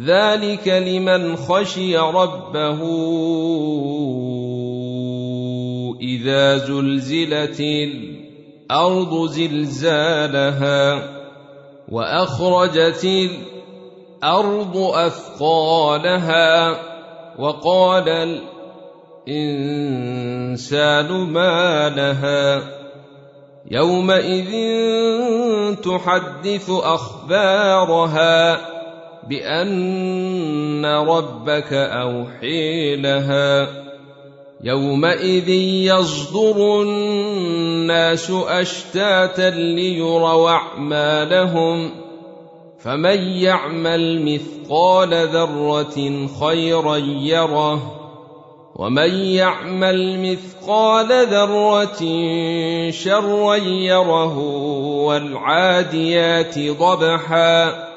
ذلك لمن خشي ربه إذا زلزلت الأرض زلزالها وأخرجت الأرض أثقالها وقال الإنسان ما لها يومئذ تحدث أخبارها بأن ربك أوحي لها. يومئذ يصدر الناس أشتاتا ليروا أعمالهم فمن يعمل مثقال ذرة خيرا يره ومن يعمل مثقال ذرة شرا يره والعاديات ضبحا.